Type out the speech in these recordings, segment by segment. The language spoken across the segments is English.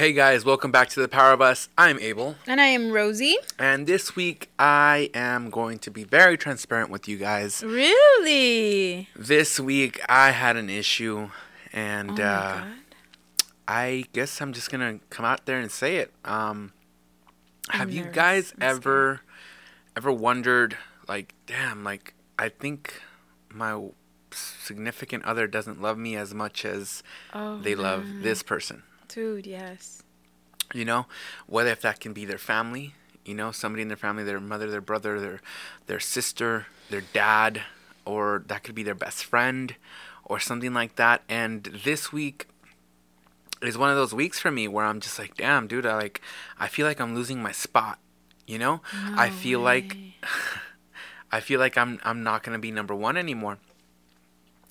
Hey guys, welcome back to The Power of Us. I'm Abel, And I am Rosie. and this week I am going to be very transparent with you guys. Really? This week I had an issue, and Oh uh, I guess I'm just gonna come out there and say it. Um, have you guys ever, ever wondered, like, damn, like I think my significant other doesn't love me as much as Oh, they love man. this person. Dude, yes. You know, whether if that can be their family, you know, somebody in their family, their mother, their brother, their their sister, their dad, or that could be their best friend, or something like that. And this week is one of those weeks for me where I'm just like, damn, dude, I like, I feel like I'm losing my spot. You know, I No feel like. I feel like I'm I'm not gonna be number one anymore.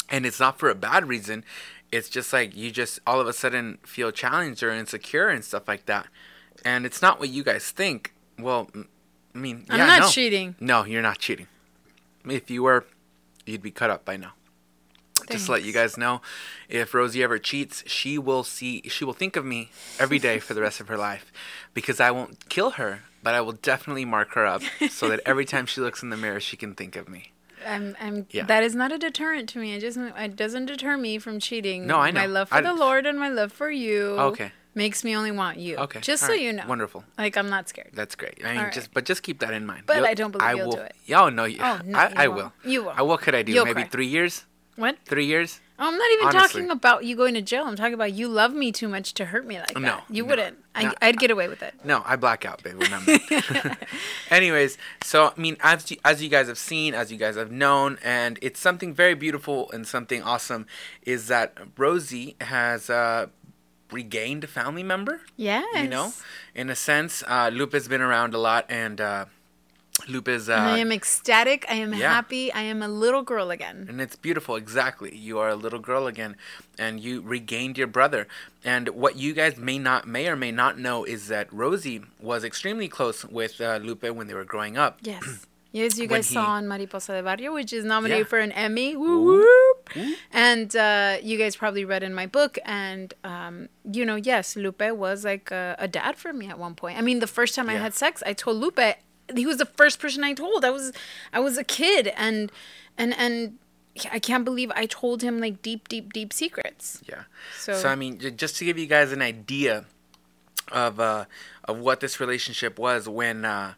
And it's not for a bad reason. It's just like you just all of a sudden feel challenged or insecure and stuff like that. And it's not what you guys think. Well, I mean, I'm yeah, not no. cheating. No, you're not cheating. If you were, you'd be cut up by now. Just to let you guys know, if Rosie ever cheats, she will see, she will think of me every day for the rest of her life, because I won't kill her, but I will definitely mark her up so that every time she looks in the mirror, she can think of me. I'm I'm Yeah. that is not a deterrent to me. It just it doesn't deter me from cheating. No, I know. My love for I- the Lord and my love for you Okay. makes me only want you. Okay, Just all so right, you know. wonderful. Like I'm not scared. That's great. I mean, All right. just but just keep that in mind. But You'll- I don't believe I you'll will, do it. Oh no, you, Oh, no, I, you I will. You will. Uh, what could I do? You'll Maybe cry. three years. What? Three years. I'm not even Honestly. talking about you going to jail. I'm talking about you love me too much to hurt me like that. No, You no, wouldn't. I, no. I'd get away with it. No, I black out, baby. when I'm. Anyways, so I mean, as you, as you guys have seen, as you guys have known, and it's something very beautiful and something awesome, is that Rosie has uh, regained a family member. Yes. You know, in a sense, uh, Lupe's been around a lot, and uh, Lupe's. Uh, And I am ecstatic. I am yeah. happy. I am a little girl again. And it's beautiful, exactly. You are a little girl again, and you regained your brother. And what you guys may not, may or may not know, is that Rosie was extremely close with uh, Lupe when they were growing up. Yes. Yes, you guys saw he- on Mariposa de Barrio, which is nominated Yeah. for an Emmy. Woo whoop. And uh, you guys probably read in my book. And, um, you know, yes, Lupe was like a, a dad for me at one point. I mean, the first time I had sex, I told Lupe. He was the first person I told. I was, I was a kid, and, and, and I can't believe I told him like deep, deep, deep secrets. Yeah. So- So, I mean, just to give you guys an idea of uh, of what this relationship was when uh,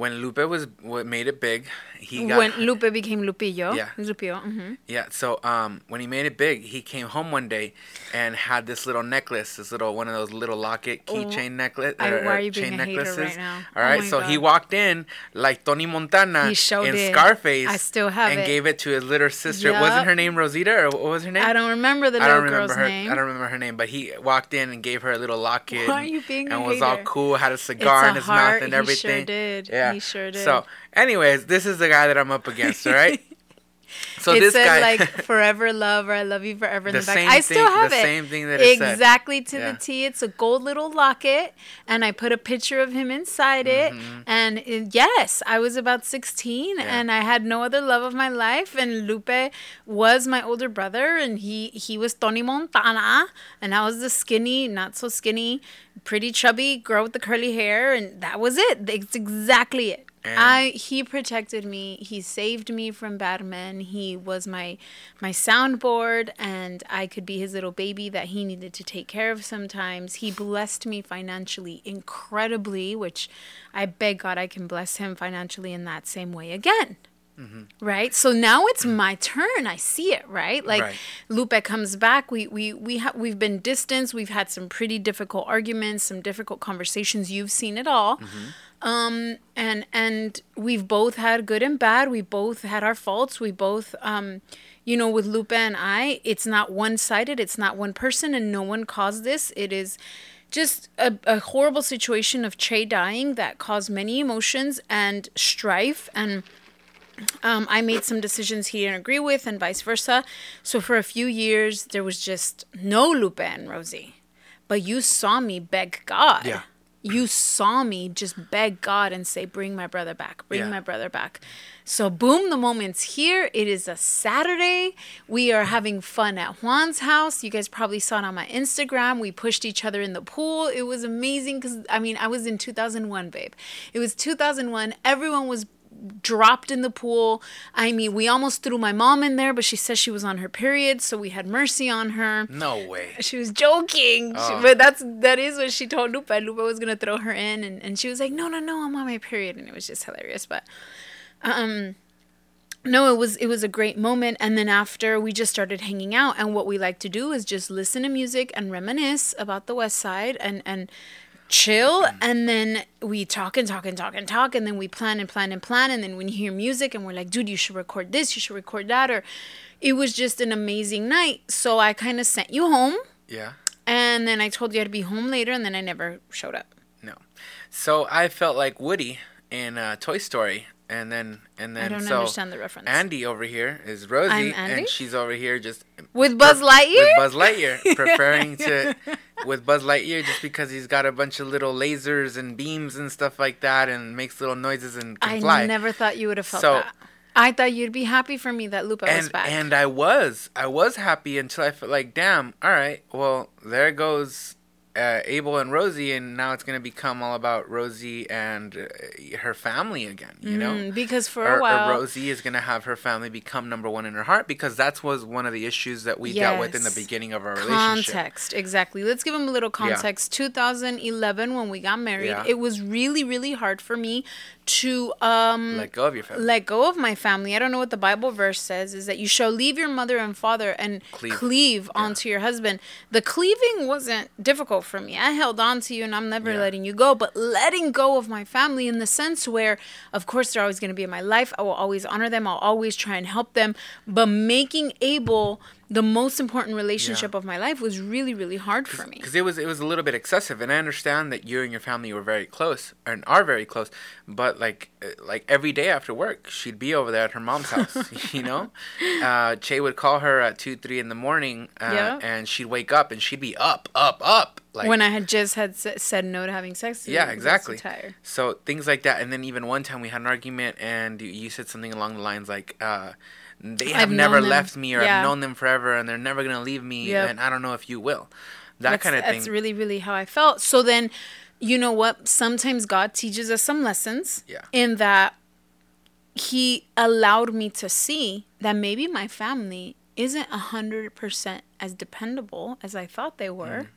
when Lupe was what made it big, he got when Lupe became Lupillo. Yeah. Lupillo. hmm Yeah, so um, when he made it big, he came home one day and had this little necklace, this little one of those little locket keychain necklace. Oh, I- or- why are you being chain a hater right necklaces. now? All Oh right, my so he walked in like Tony Montana He in did. Scarface. I still have and it. gave it to his little sister. Yup. Wasn't her name Rosita or what was her name? I don't remember the I little don't remember girl's her. name. I don't remember her name, but he walked in and gave her a little locket. Why are and- you being a And was all hater? cool, had a cigar It's in a his heart. mouth and He everything. sure did. Yeah. He sure did. So, anyways, this is the guy that I'm up against. All right. So it this said guy, like forever love or I love you forever in The the, back. I still thing- have the it. same thing that it said. exactly to Yeah. the T. It's a gold little locket, and I put a picture of him inside it. And it- yes, I was about sixteen, Mm-hmm. Yeah. and I had no other love of my life. And Lupe was my older brother, and he he was Tony Montana, and I was the skinny, not so skinny, pretty chubby girl with the curly hair, and that was it. It's exactly it. And- I he protected me. He saved me from bad men. He was my my soundboard and I could be his little baby that he needed to take care of sometimes. He blessed me financially incredibly, which I beg God I can bless him financially in that same way again. Mm-hmm. Right? So now it's my turn. I see it, right? Like Right. Lupe comes back. We we we ha- we've been distanced. We've had some pretty difficult arguments, some difficult conversations. You've seen it all. Mm-hmm. Um and and we've both had good and bad. We both had our faults. We both um you know, with Lupe and I, it's not one sided, it's not one person, and no one caused this. It is just a, a horrible situation of Che dying that caused many emotions and strife and um, I made some decisions he didn't agree with, and vice versa. So for a few years, there was just no Lupe and Rosie. But you saw me beg God. Yeah. You saw me just beg God and say, "Bring my brother back. Bring Yeah. my brother back." So boom, the moment's here. It is a Saturday. We are having fun at Juan's house. You guys probably saw it on my Instagram. We pushed each other in the pool. It was amazing because I mean, I was in 2001, babe. It was 2001. Everyone was dropped in the pool. I mean, we almost threw my mom in there, but she says she was on her period, so we had mercy on her. No way. She was joking, She- Oh. but that's that is what she told Lupe. Lupe was gonna throw her in, and, and she was like, "No, no, no, I'm on my period," and it was just hilarious. But um, no, it was it was a great moment. And then after we just started hanging out, and what we like to do is just listen to music and reminisce about the West Side and and chill and then we talk and talk and talk and talk and then we plan and plan and plan and then when you hear music and we're like dude you should record this you should record that or it was just an amazing night so i kind of sent you home Yeah. and then i told you i'd be home later and then i never showed up No. So I felt like Woody in uh, Toy Story, and then and then i don't so understand the reference. Andy over here is Rosie, and she's over here just with buzz lightyear with Buzz Lightyear, preparing to with Buzz Lightyear just because he's got a bunch of little lasers and beams and stuff like that, and makes little noises and can i fly. never thought you would have felt So- that. I thought you'd be happy for me that Lupe was back. and I was I was happy until I felt like damn all right well there goes uh, Abel and Rosie and now it's gonna become all about Rosie and uh, her family again you know Mm, because for or, a while Rosie is gonna have her family become number one in her heart because that's was one of the issues that we dealt with in the beginning of our relationship context exactly let's give them a little Yeah. context 2011 when we got married Yeah. it was really really hard for me to um let go of your family let go of my family. I don't know what the Bible verse says is that you shall leave your mother and father and Cleave. cleave, onto your husband. The cleaving wasn't difficult for me. I held on to you and I'm never Yeah. letting you go, but letting go of my family in the sense where of course they're always going to be in my life. I will always honor them. I'll always try and help them, but making Abel the most important relationship of my life was really really hard for me. because it was it was a little bit excessive and i understand that you and your family were very close and are very close but like uh, like every day after work she'd be over there at her mom's house you know uh che would call her at 2 3 in the morning uh, Yeah. and she'd wake up and she'd be up up up like when I had just had s- said no to having sex. yeah exactly so things like that and then even one time we had an argument and you, you said something along the lines like uh they have I've never left me or Yeah. i've known them forever and they're never gonna leave me Yep. and i don't know if you will that that's, kind of thing That's really, really how I felt. So then, you know what? Sometimes God teaches us some lessons. Yeah. In that He allowed me to see that maybe my family isn't a hundred percent as dependable as I thought they were. Mm.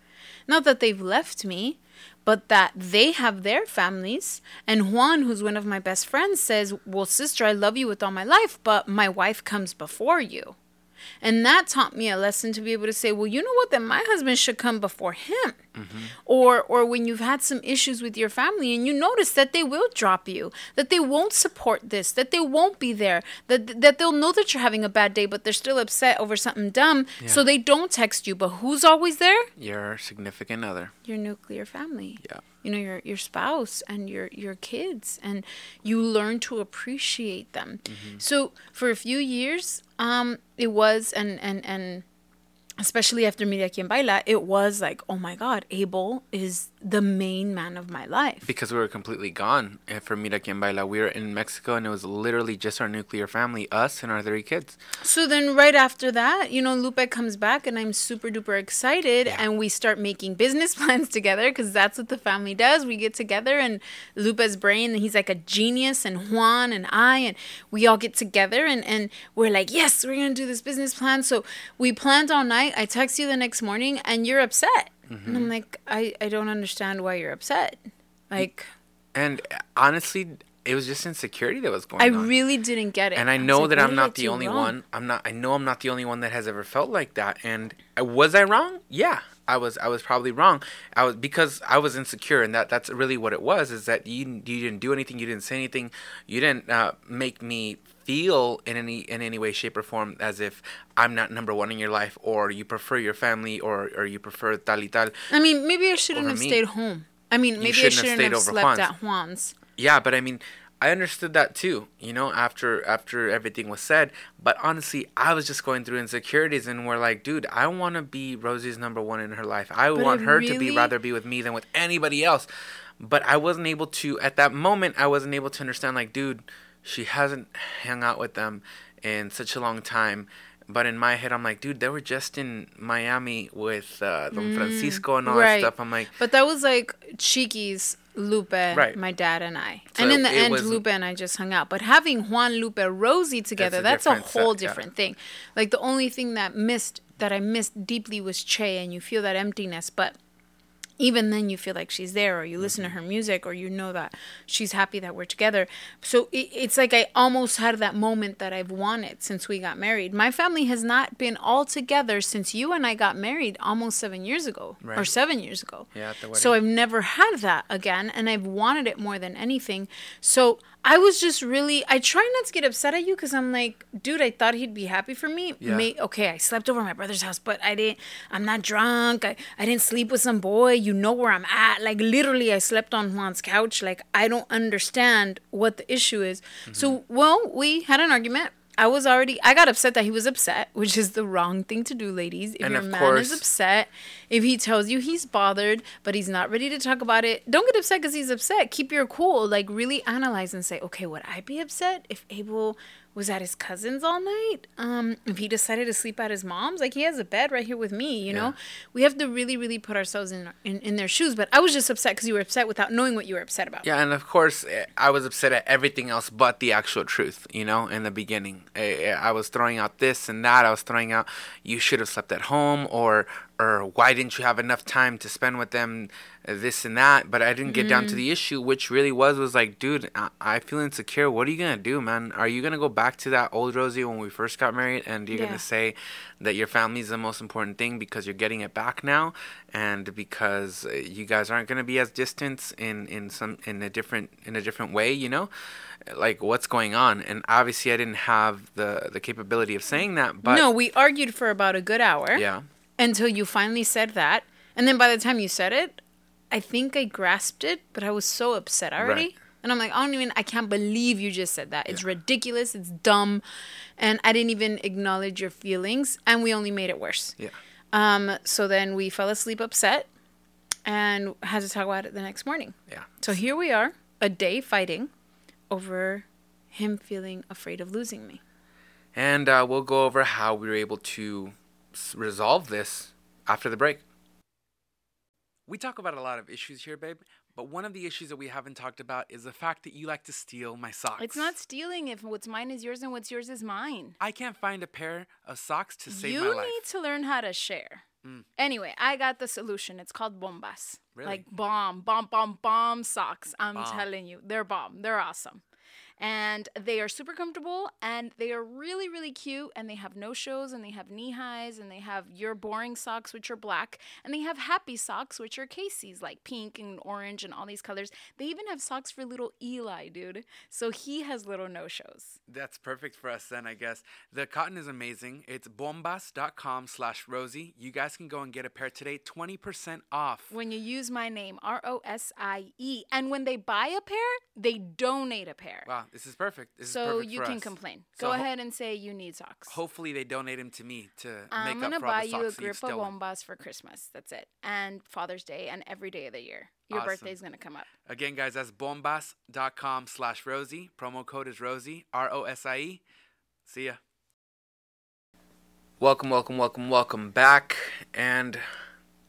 Not that they've left me, but that they have their families. And Juan, who's one of my best friends, says, Well, sister, I love you with all my life, but my wife comes before you. And that taught me a lesson to be able to say, well, you know what? Then my husband should come before him. Mm-hmm. Or, or when you've had some issues with your family and you notice that they will drop you, that they won't support this, that they won't be there, that that they'll know that you're having a bad day, but they're still upset over something dumb, so they don't text you. But who's always there? your significant other Your nuclear family yeah you know your your spouse and your your kids and you learn to appreciate them. So for a few years um it was and and and especially after Mira Quien Baila, it was like, oh my God, Abel is the main man of my life. because we were completely gone eh, for Mira Quien Baila. We were in Mexico and it was literally just our nuclear family, us and our three kids. So then, right after that, you know, Lupe comes back, and I'm super duper excited, Yeah. and we start making business plans together because that's what the family does. We get together, and Lupe's brain, he's like a genius, and Juan and I, and we all get together, and and we're like, yes, we're gonna do this business plan. So we planned all night. I text you the next morning, and you're upset, and I'm like, I I don't understand why you're upset, like. And honestly, it was just insecurity that was going I on. I really didn't get it. and I know like, that I'm not the only wrong? one. I'm not. I know I'm not the only one that has ever felt like that. And uh, was I wrong? Yeah, I was. I was probably wrong. I was because I was insecure, and that that's really what it was. Is that you you didn't do anything, you didn't say anything, you didn't uh, make me feel in any in any way, shape, or form as if I'm not number one in your life, or you prefer your family, or or you prefer tal y tal. I mean, maybe I shouldn't have me. stayed home. I mean, maybe I shouldn't have shouldn't stayed have, slept Juan's. at Juan's. Yeah, but I mean, I understood that too. You know, after after everything was said. But honestly, I was just going through insecurities, and we're like, dude, I want to be Rosie's number one in her life. I But want I her to be rather be with me than with anybody else. But I wasn't able to at that moment. I wasn't able to understand. Like, dude, she hasn't hung out with them in such a long time. But in my head, I'm like, dude, they were just in Miami with uh, Don Francisco and all Mm, that stuff. I'm like, But that was like Chiquis, Lupe, Right. my dad, and I. So and in the end, was- Lupe and I just hung out. But having Juan, Lupe, Rosie together, a that's a, different set, whole yeah. different thing. Like the only thing that missed, that I missed deeply was Che, and you feel that emptiness. But even then you feel like she's there or you listen to her music or you know that she's happy that we're together. So it, it's like i almost had that moment that i've wanted since we got married. My family has not been all together since you and i got married almost seven years ago or seven years ago. Yeah, so i've never had that again and i've wanted it more than anything. So i was just really i try not to get upset at you because i'm like dude i thought he'd be happy for me Yeah. May- okay, I slept over at my brother's house, but I didn't. I'm not drunk. I, I didn't sleep with some boy. You know where I'm at. Like literally, I slept on Juan's couch. Like I don't understand what the issue is. Mm-hmm. So well, we had an argument. I was already. I got upset that he was upset, which is the wrong thing to do, ladies. If And your man course- is upset, if he tells you he's bothered, but he's not ready to talk about it, don't get upset because he's upset. Keep your cool. Like really analyze and say, okay, would I be upset if Abel was at his cousin's all night? Um, if he decided to sleep at his mom's, like he has a bed right here with me. You know, we have to really, really put ourselves in in, in their shoes. But I was just upset because you were upset without knowing what you were upset about. Yeah, and of course, eh, I was upset at everything else but the actual truth, you know, in the beginning. Eh, eh, I was throwing out this and that. I was throwing out, you should have slept at home, or, or why didn't you have enough time to spend with them, this and that. But I didn't get down to the issue, which really was, was like, dude, I, I feel insecure. What are you to do, man? Are you to go back to that old Rosie when we first got married and you're Yeah. to say that your family is the most important thing because you're getting it back now and because uh, you guys aren't to be as distant in in some in a different in a different way you know like what's going on and obviously i didn't have the the capability of saying that but no, we argued for about a good hour. yeah until you finally said that. And then by the time you said it, I think I grasped it, but I was so upset already. Right. And I'm like, I don't even, I can't believe you just said that. It's ridiculous. It's dumb. And I didn't even acknowledge your feelings. And we only made it worse. yeah Um, so then we fell asleep upset and had to talk about it the next morning. yeah So here we are, a day fighting over him feeling afraid of losing me. and uh, we'll go over how we were able to resolve this after the break we talk about a lot of issues here babe but one of the issues that we haven't talked about is the fact that you like to steal my socks It's not stealing if what's mine is yours and what's yours is mine. I can't find a pair of socks to save you my life. Mm. need to learn how to share. Anyway, I got the solution. It's called bombas. Really? Like bomb, bomb, bomb, bomb socks. I'm Bomb. telling you, they're bomb. They're awesome. And they are super comfortable and they are really, really cute. And they have no shows and they have knee highs and they have your boring socks, which are black. And they have happy socks, which are Casey's, like pink and orange and all these colors. They even have socks for little Eli, dude. So he has little no shows. That's perfect for us then, I guess. The cotton is amazing. It's bombas.com slash Rosie. You guys can go and get a pair today, 20% off. when you use my name, R O S I E. And when they buy a pair, they donate a pair. Wow, this is perfect. This is so perfect you can us. complain. So Go ho- ahead and say you need socks. Hopefully they donate them to me to I'm make gonna up for all buy the you a socks that you've grip of stolen. bombas for Christmas. That's it. And Father's Day and every day of the year. Your Awesome. birthday's gonna come up. Again, guys, that's bombas.com slash Rosie. Promo code is Rosie, R O S I E. See ya. Welcome, welcome, welcome, welcome back. And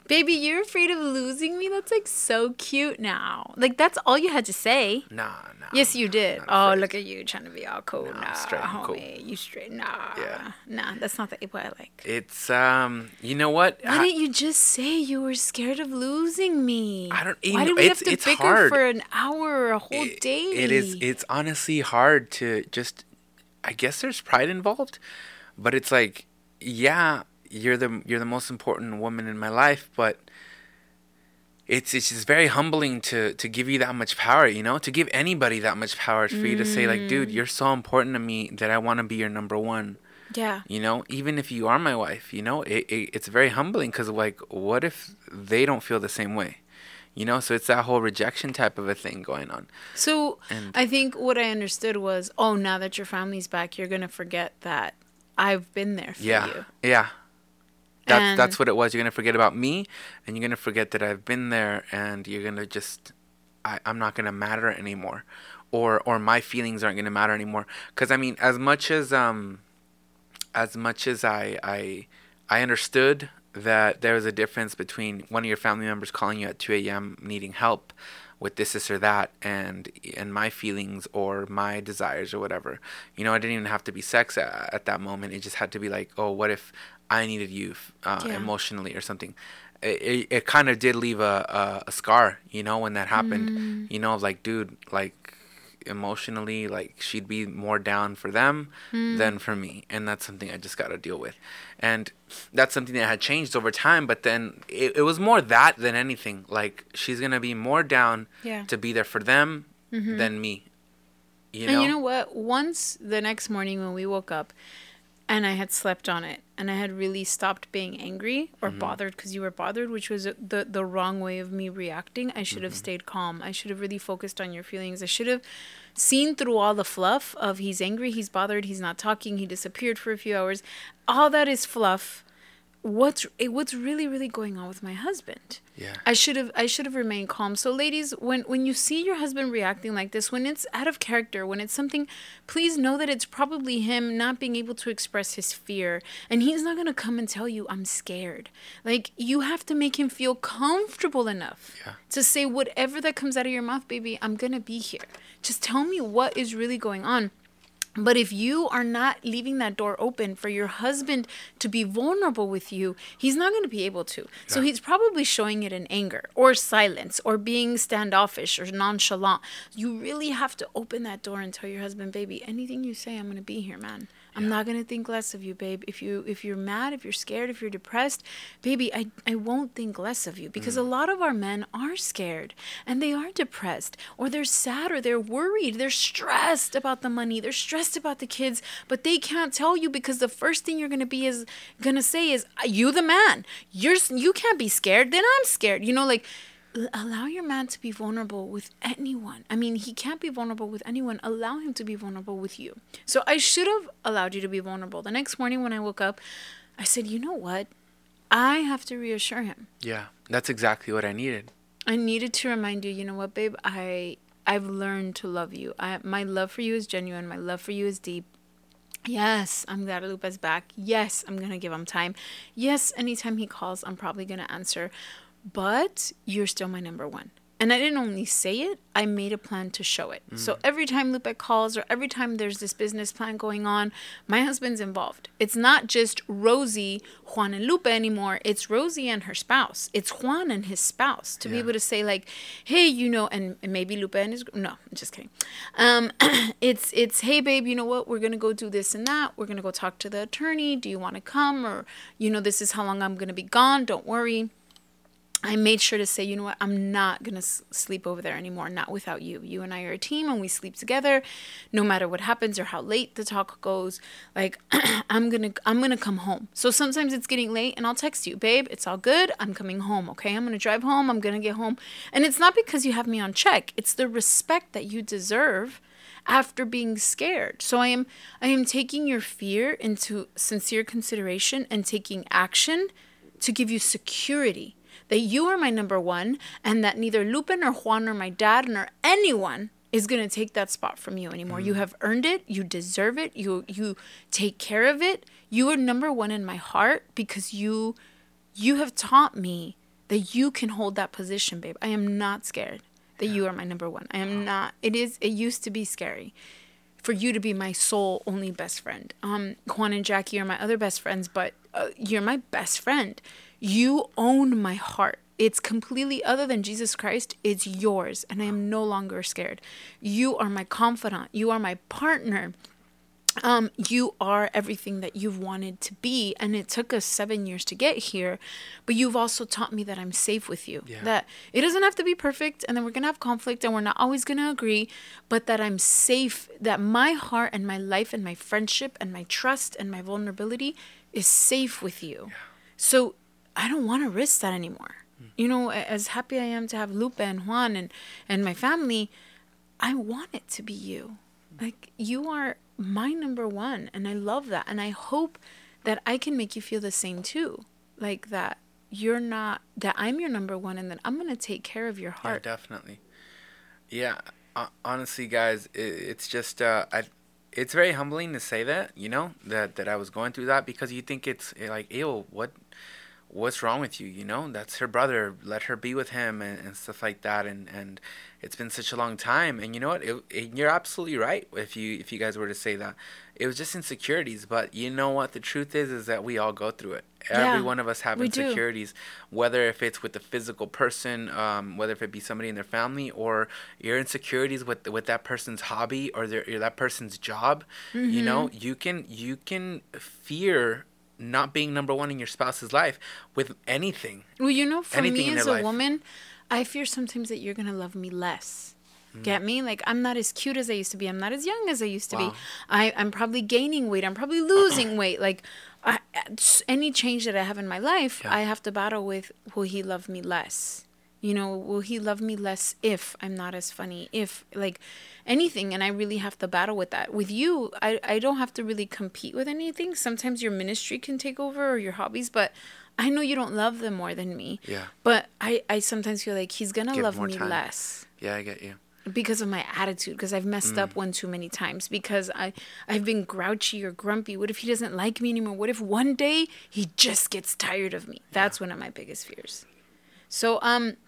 Baby, you're afraid of losing me? That's like so cute now. Like that's all you had to say. Nah, nah. Yes, you did. Oh, afraid. look at you trying to be all cool. Nah, Nah, straight and cool. homie. You straight. Nah. Yeah. Nah, that's not the boy I like. It's um, you know what? Why I- didn't you just say you were scared of losing me? I don't- Why know, did we it's- have to it's bicker hard. for an hour or a whole it- day? It is. It's honestly hard to just. I guess there's pride involved, but it's like, yeah, you're the you're the most important woman in my life, but it's it's just very humbling to to give you that much power. You know, to give anybody that much power for you to say like, dude, Mm. you're so important to me that I want to be your number one. yeah. You know, even if you are my wife, you know, it, it it's very humbling because like, what if they don't feel the same way? You know, so it's that whole rejection type of a thing going on. So And- I think what I understood was, oh, now that your family's back, you're gonna forget that I've been there for Yeah, you. yeah. That's that's what it was. You're gonna forget about me, and you're gonna forget that I've been there, and you're gonna just, I, I'm not gonna matter anymore, or or my feelings aren't gonna matter anymore. Because I mean, as much as um, as much as I I I understood that there was a difference between one of your family members calling you at 2 a.m. needing help with this, this, or that, and and my feelings or my desires or whatever. You know, I didn't even have to be sex at, at that moment. It just had to be like, oh, what if I needed you uh, Yeah. emotionally or something. It, it, it kind of did leave a, a, a scar, you know, when that happened. Mm. You know, like, dude, like, emotionally, like, she'd be more down for them Mm. than for me. And that's something I just got to deal with. And that's something that had changed over time. But then it, it was more that than anything. Like, she's to be more down Yeah. Mm-hmm. to be there for them than me. You and know? you know what? Once the next morning when we woke up and I had slept on it and I had really stopped being angry or Mm-hmm. bothered because you were bothered, which was the the wrong way of me reacting. I should have Mm-hmm. stayed calm. I should have really focused on your feelings. I should have seen through all the fluff of he's angry, he's bothered, he's not talking, he disappeared for a few hours. All that is fluff. What's what's really really going on with my husband? Yeah. I should have I should have remained calm. So ladies, when when you see your husband reacting like this, when it's out of character, when it's something, please know that it's probably him not being able to express his fear, and he's not going to come and tell you I'm scared. Like you have to make him feel comfortable enough Yeah. to say whatever that comes out of your mouth, baby, I'm going to be here. Just tell me what is really going on. But if you are not leaving that door open for your husband to be vulnerable with you, he's not going to be able to. So he's probably showing it in anger or silence or being standoffish or nonchalant. You really have to open that door and tell your husband, baby, anything you say, I'm going to be here, man. I'm not going to think less of you, babe. If you if you're mad, if you're scared, if you're depressed, baby, I I won't think less of you because a mm. lot of our men are scared and they are depressed or they're sad or they're worried. They're stressed about the money. They're stressed about the kids, but they can't tell you because the first thing you're going to be is going to say is you the man. You're you can't be scared, then I'm scared. You know like allow your man to be vulnerable with anyone. I mean, he can't be vulnerable with anyone. Allow him to be vulnerable with you. So I should have allowed you to be vulnerable. The next morning when I woke up, I said, "You know what? I have to reassure him. Yeah. That's exactly what I needed. I needed to remind you, you know what, babe? I I've learned to love you. I my love for you is genuine. My love for you is deep. Yes, I'm glad back. Yes, I'm gonna give him time. Yes, anytime he calls, I'm probably gonna answer. But you're still my number one. And I didn't only say it, I made a plan to show it. So every time Lupe calls or every time there's this business plan going on, my husband's involved. It's not just Rosie, Juan, and Lupe anymore. It's Rosie and her spouse. It's Juan and his spouse to be able to say like, "Hey, you know," and, and maybe Lupe and his no, I'm just kidding. Um, it's it's hey, babe, you know what? We're gonna go do this and that. We're gonna go talk to the attorney. Do you want to come? Or you know, this is how long I'm gonna be gone. Don't worry. I made sure to say, you know what, I'm not going to sleep over there anymore, not without you. You and I are a team and we sleep together no matter what happens or how late the talk goes. Like I'm going to I'm going to come home. So sometimes it's getting late and I'll text you, "Babe, it's all good. I'm coming home, okay? I'm going to drive home. I'm going to get home." And it's not because you have me on check. It's the respect that you deserve after being scared. So I am I am taking your fear into sincere consideration and taking action to give you security that you are my number one and that neither Lupin or Juan or my dad nor anyone is going to take that spot from you anymore. You have earned it. You deserve it. You you take care of it. You are number 1 in my heart because you you have taught me that you can hold that position, babe. I am not scared that you are my number one. I am not. It is. It used to be scary for you to be my sole only best friend. Um, Juan and Jackie are my other best friends, but uh, you're my best friend. You own my heart. It's completely other than Jesus Christ. It's yours, and I am no longer scared. You are my confidant. You are my partner um, you are everything that you've wanted to be. And it took us seven years to get here. But you've also taught me that I'm safe with you. Yeah. That it doesn't have to be perfect and then we're going to have conflict and we're not always going to agree, but that I'm safe, that my heart and my life and my friendship and my trust and my vulnerability is safe with you. Yeah. So I don't want to risk that anymore. Mm. You know, as happy I am to have Lupe and Juan and, and my family, I want it to be you. Like, you are my number one and i love that and i hope that i can make you feel the same too like that you're not that i'm your number one and that i'm going to take care of your heart yeah, definitely yeah uh, honestly guys it, it's just uh I, it's very humbling to say that you know that that i was going through that because you think it's eh, like ew what what's wrong with you you know? That's her brother let her be with him and, and stuff like that and and it's been such a long time and you know what? It, it, you're absolutely right if you if you guys were to say that. It was just insecurities but you know what? The truth is is that we all go through it. Yeah, every one of us have insecurities do. whether if it's with a physical person um, whether if it be somebody in their family or your insecurities with with that person's hobby or their or that person's job mm-hmm. you know? You can you can fear not being number one in your spouse's life with anything well you know for me as a life. woman I fear sometimes that you're gonna love me less. Mm. Get me? Like I'm not as cute as I used to be. I'm not as young as I used to wow. be. I I'm probably gaining weight. I'm probably losing weight. Like I, any change that I have in my life, yeah. I have to battle with. Will he love me less? You know, will he love me less if I'm not as funny? If like anything, and I really have to battle with that. With you, I I don't have to really compete with anything. Sometimes your ministry can take over or your hobbies, but I know you don't love them more than me. Yeah. But I, I sometimes feel like he's gonna Give love me time. less. Yeah, I get you. Because of my attitude, because I've messed mm. up one too many times, because I I've been grouchy or grumpy. What if he doesn't like me anymore? What if one day he just gets tired of me? That's yeah. one of my biggest fears. So um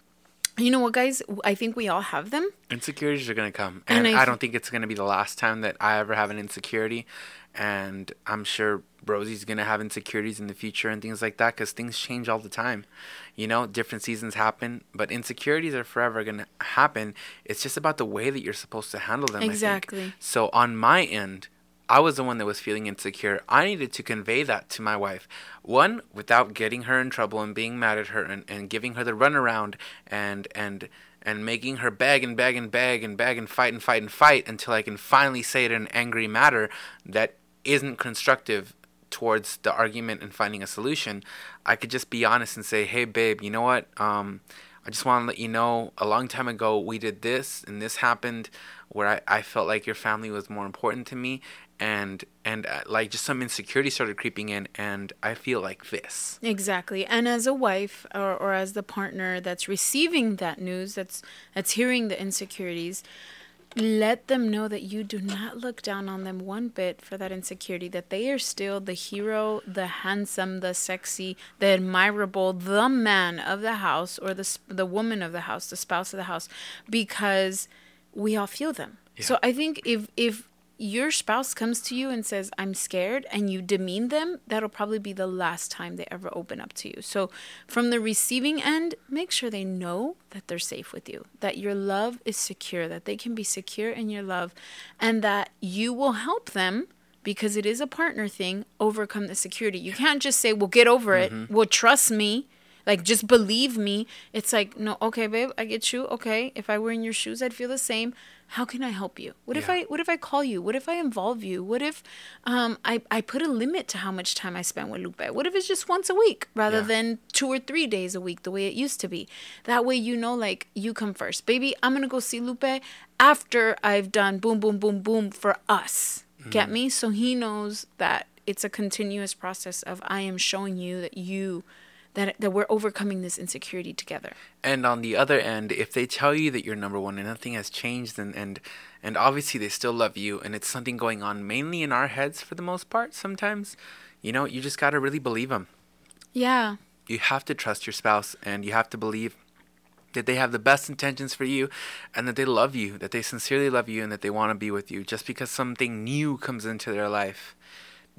you know what guys i think we all have them insecurities are going to come and, and I, I, don't think it's going to be the last time that i ever have an insecurity and i'm sure Rosie's gonna have insecurities in the future and things like that because things change all the time. You know, different seasons happen, but insecurities are forever gonna happen. It's just about the way that you're supposed to handle them. Exactly. So on my end, I was the one that was feeling insecure. I needed to convey that to my wife. One, without getting her in trouble and being mad at her and, and giving her the runaround and and and making her beg and beg and beg and beg and fight and fight and fight until I can finally say it in an angry matter that isn't constructive towards the argument and finding a solution, I could just be honest and say, "Hey, babe, you know what? Um, I just want to let you know a long time ago we did this and this happened where I, I felt like your family was more important to me and and uh, like just some insecurity started creeping in and i feel like this exactly and as a wife or, or as the partner that's receiving that news that's that's hearing the insecurities let them know that you do not look down on them one bit for that insecurity, that they are still the hero, the handsome, the sexy, the admirable, the man of the house or the, the woman of the house, the spouse of the house, because we all feel them. Yeah. So I think if, if your spouse comes to you and says, I'm scared, and you demean them, that'll probably be the last time they ever open up to you. So, from the receiving end, make sure they know that they're safe with you, that your love is secure, that they can be secure in your love, and that you will help them because it is a partner thing overcome the security. You can't just say, Well, get over it. Mm-hmm. Well, trust me. Like, just believe me. It's like, no, okay, babe, I get you. Okay. If I were in your shoes, I'd feel the same how can I help you? What yeah. if I what if I call you? What if I involve you? What if um, I, I put a limit to how much time I spend with Lupe? What if it's just once a week rather yeah. than two or three days a week the way it used to be? That way you know like you come first. Baby, I'm gonna go see Lupe after I've done boom boom boom boom for us. Mm-hmm. Get me? So he knows that it's a continuous process of I am showing you that you that that we're overcoming this insecurity together. And on the other end, if they tell you that you're number one and nothing has changed, and and and obviously they still love you, and it's something going on mainly in our heads for the most part. Sometimes, you know, you just gotta really believe them. Yeah, you have to trust your spouse and you have to believe that they have the best intentions for you and that they love you, that they sincerely love you and that they want to be with you. Just because something new comes into their life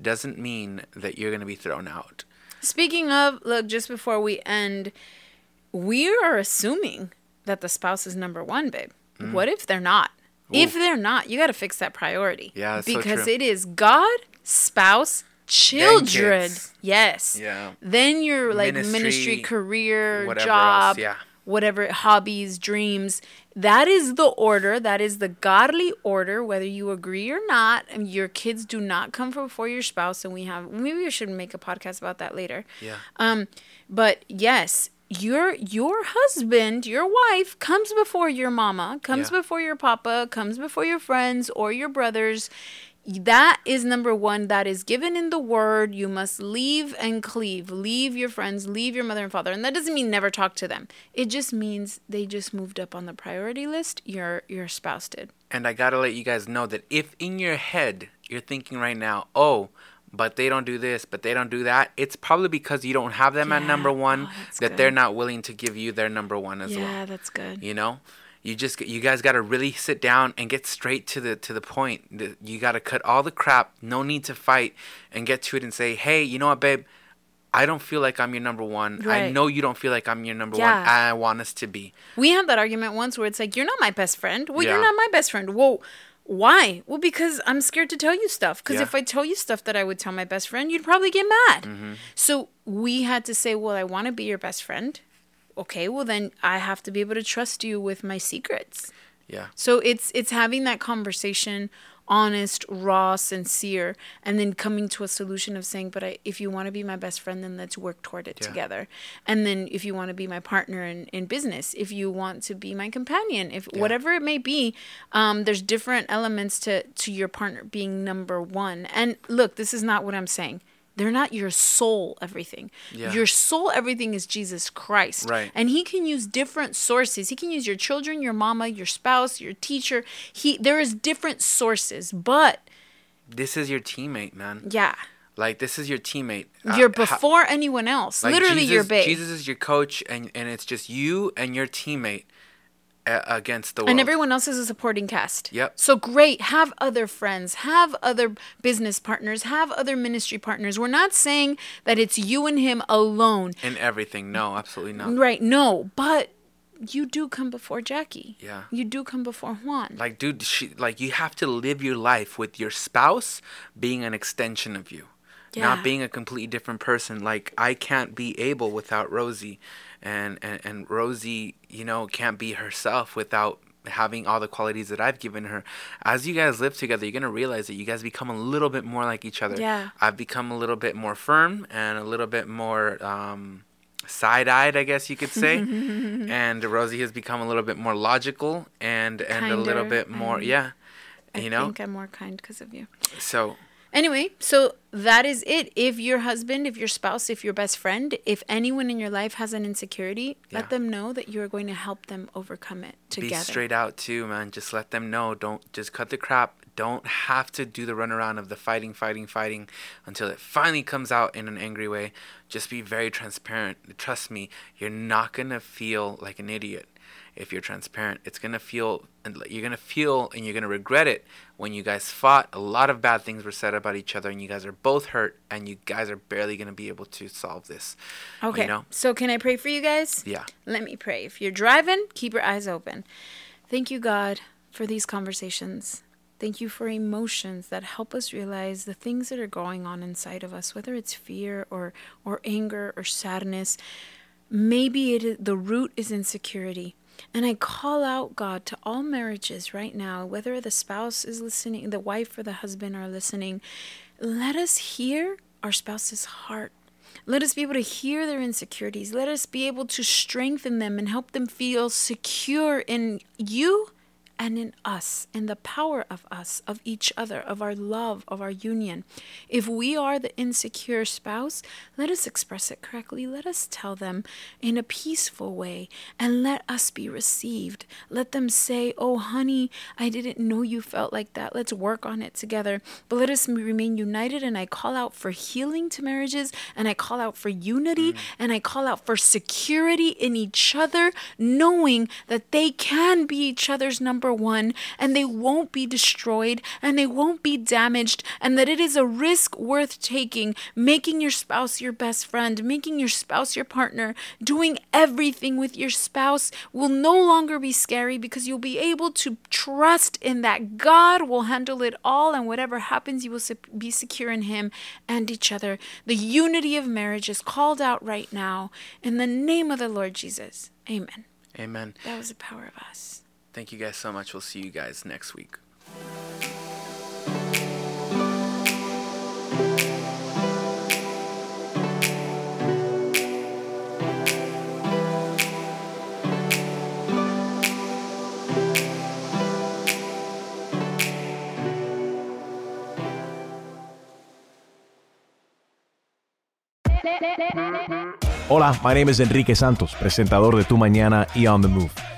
doesn't mean that you're going to be thrown out. Speaking of, look, just before we end, we are assuming that the spouse is number one, babe. What if they're not? If they're not, you got to fix that priority. Yeah, so because true. it is God, spouse, children. Yes. Yeah. Then your like ministry, Ministry, career, job, yeah. Whatever hobbies, dreams. That is the order. That is the godly order, whether you agree or not. And your kids do not come before your spouse. And we have maybe we should make a podcast about that later. Yeah. Um, but yes, your your husband, your wife comes before your mama, comes Yeah. before your papa, comes before your friends or your brothers. That is number one. That is given in the word. You must leave and cleave. Leave your friends, leave your mother and father. And that doesn't mean never talk to them. It just means they just moved up on the priority list. Your your spouse did. And I gotta let you guys know that if in your head you're thinking right now, oh, but they don't do this, but they don't do that, it's probably because you don't have them at number one, Oh, that they're not willing to give you their number one as well. yeah, that's good. You know, you just you guys got to really sit down and get straight to the to the point. You got to cut all the crap. No need to fight and get to it and say, hey, you know what, babe. I don't feel like I'm your number one. I know you don't feel like I'm your number one. I want us to be. We had that argument once where it's like, you're not my best friend. Well, you're not my best friend. Well, why? Well, because I'm scared to tell you stuff. Because Yeah. if I tell you stuff that I would tell my best friend, you'd probably get mad. Mm-hmm. So we had to say, well, I want to be your best friend. Okay, well then I have to be able to trust you with my secrets. Yeah. So it's it's having that conversation, honest, raw, sincere, and then coming to a solution of saying, but I, if you want to be my best friend, then let's work toward it Yeah. together. And then if you want to be my partner in, in business, if you want to be my companion, if whatever it may be, um, there's different elements to to your partner being number one. And look, this is not what I'm saying. They're not your soul everything. Yeah. Your soul everything is Jesus Christ. Right. And he can use different sources. He can use your children, your mama, your spouse, your teacher. He there is different sources, but This is your teammate, man. yeah, Like this is your teammate. Uh, you're ho- before anyone else. like, Literally, Jesus, your babe. Jesus is your coach, and and it's just you and your teammate uh, against the world. and everyone else is a supporting cast. Yep. So great. Have other friends, have other business partners, have other ministry partners. We're not saying that it's you and him alone. in everything. No, absolutely not. Right. No, but you do come before Jackie. Yeah. You do come before Juan. Like, dude, she, like you have to live your life with your spouse being an extension of you, Yeah. not being a completely different person. Like, I can't be Abel without Rosie, and, and and Rosie, you know, can't be herself without having all the qualities that I've given her. As you guys live together, you're gonna realize that you guys become a little bit more like each other. Yeah. I've become a little bit more firm and a little bit more. Um, side-eyed i guess you could say and rosie has become a little bit more logical and and a little bit more yeah I you know I think I'm more kind because of you. so Anyway, so that is it. If your husband, if your spouse, if your best friend, if anyone in your life has an insecurity, Yeah. let them know that you are going to help them overcome it together. be straight out too man just let them know don't just cut the crap don't have to do the runaround of the fighting fighting fighting until it finally comes out in an angry way just be very transparent trust me you're not gonna feel like an idiot if you're transparent it's gonna feel and you're gonna feel and you're gonna regret it when you guys fought a lot of bad things were said about each other and you guys are both hurt and you guys are barely gonna be able to solve this Okay. you know So can I pray for you guys? yeah Let me pray. If you're driving, keep your eyes open. Thank you, God, for these conversations. Thank you for emotions that help us realize the things that are going on inside of us, whether it's fear or or anger or sadness. Maybe it the root is insecurity. And I call out, God, to all marriages right now, whether the spouse is listening, the wife or the husband are listening, let us hear our spouse's heart. Let us be able to hear their insecurities. Let us be able to strengthen them and help them feel secure in you and in us, in the power of us, of each other, of our love, of our union. If we are the insecure spouse, let us express it correctly. Let us tell them in a peaceful way and let us be received. Let them say, Oh, honey, I didn't know you felt like that. Let's work on it together. But let us remain united. And I call out for healing to marriages, and I call out for unity, mm. and I call out for security in each other, knowing that they can be each other's number one and they won't be destroyed and they won't be damaged, and that it is a risk worth taking, making your spouse your best friend, making your spouse your partner, doing everything with your spouse will no longer be scary because you'll be able to trust in that God will handle it all, and whatever happens, you will be secure in Him and each other. The unity of marriage is called out right now in the name of the Lord Jesus. Amen. Amen. That was the power of us. Thank you guys so much. We'll see you guys next week. Hola, my name is Enrique Santos, presentador de Tu Mañana y On the Move.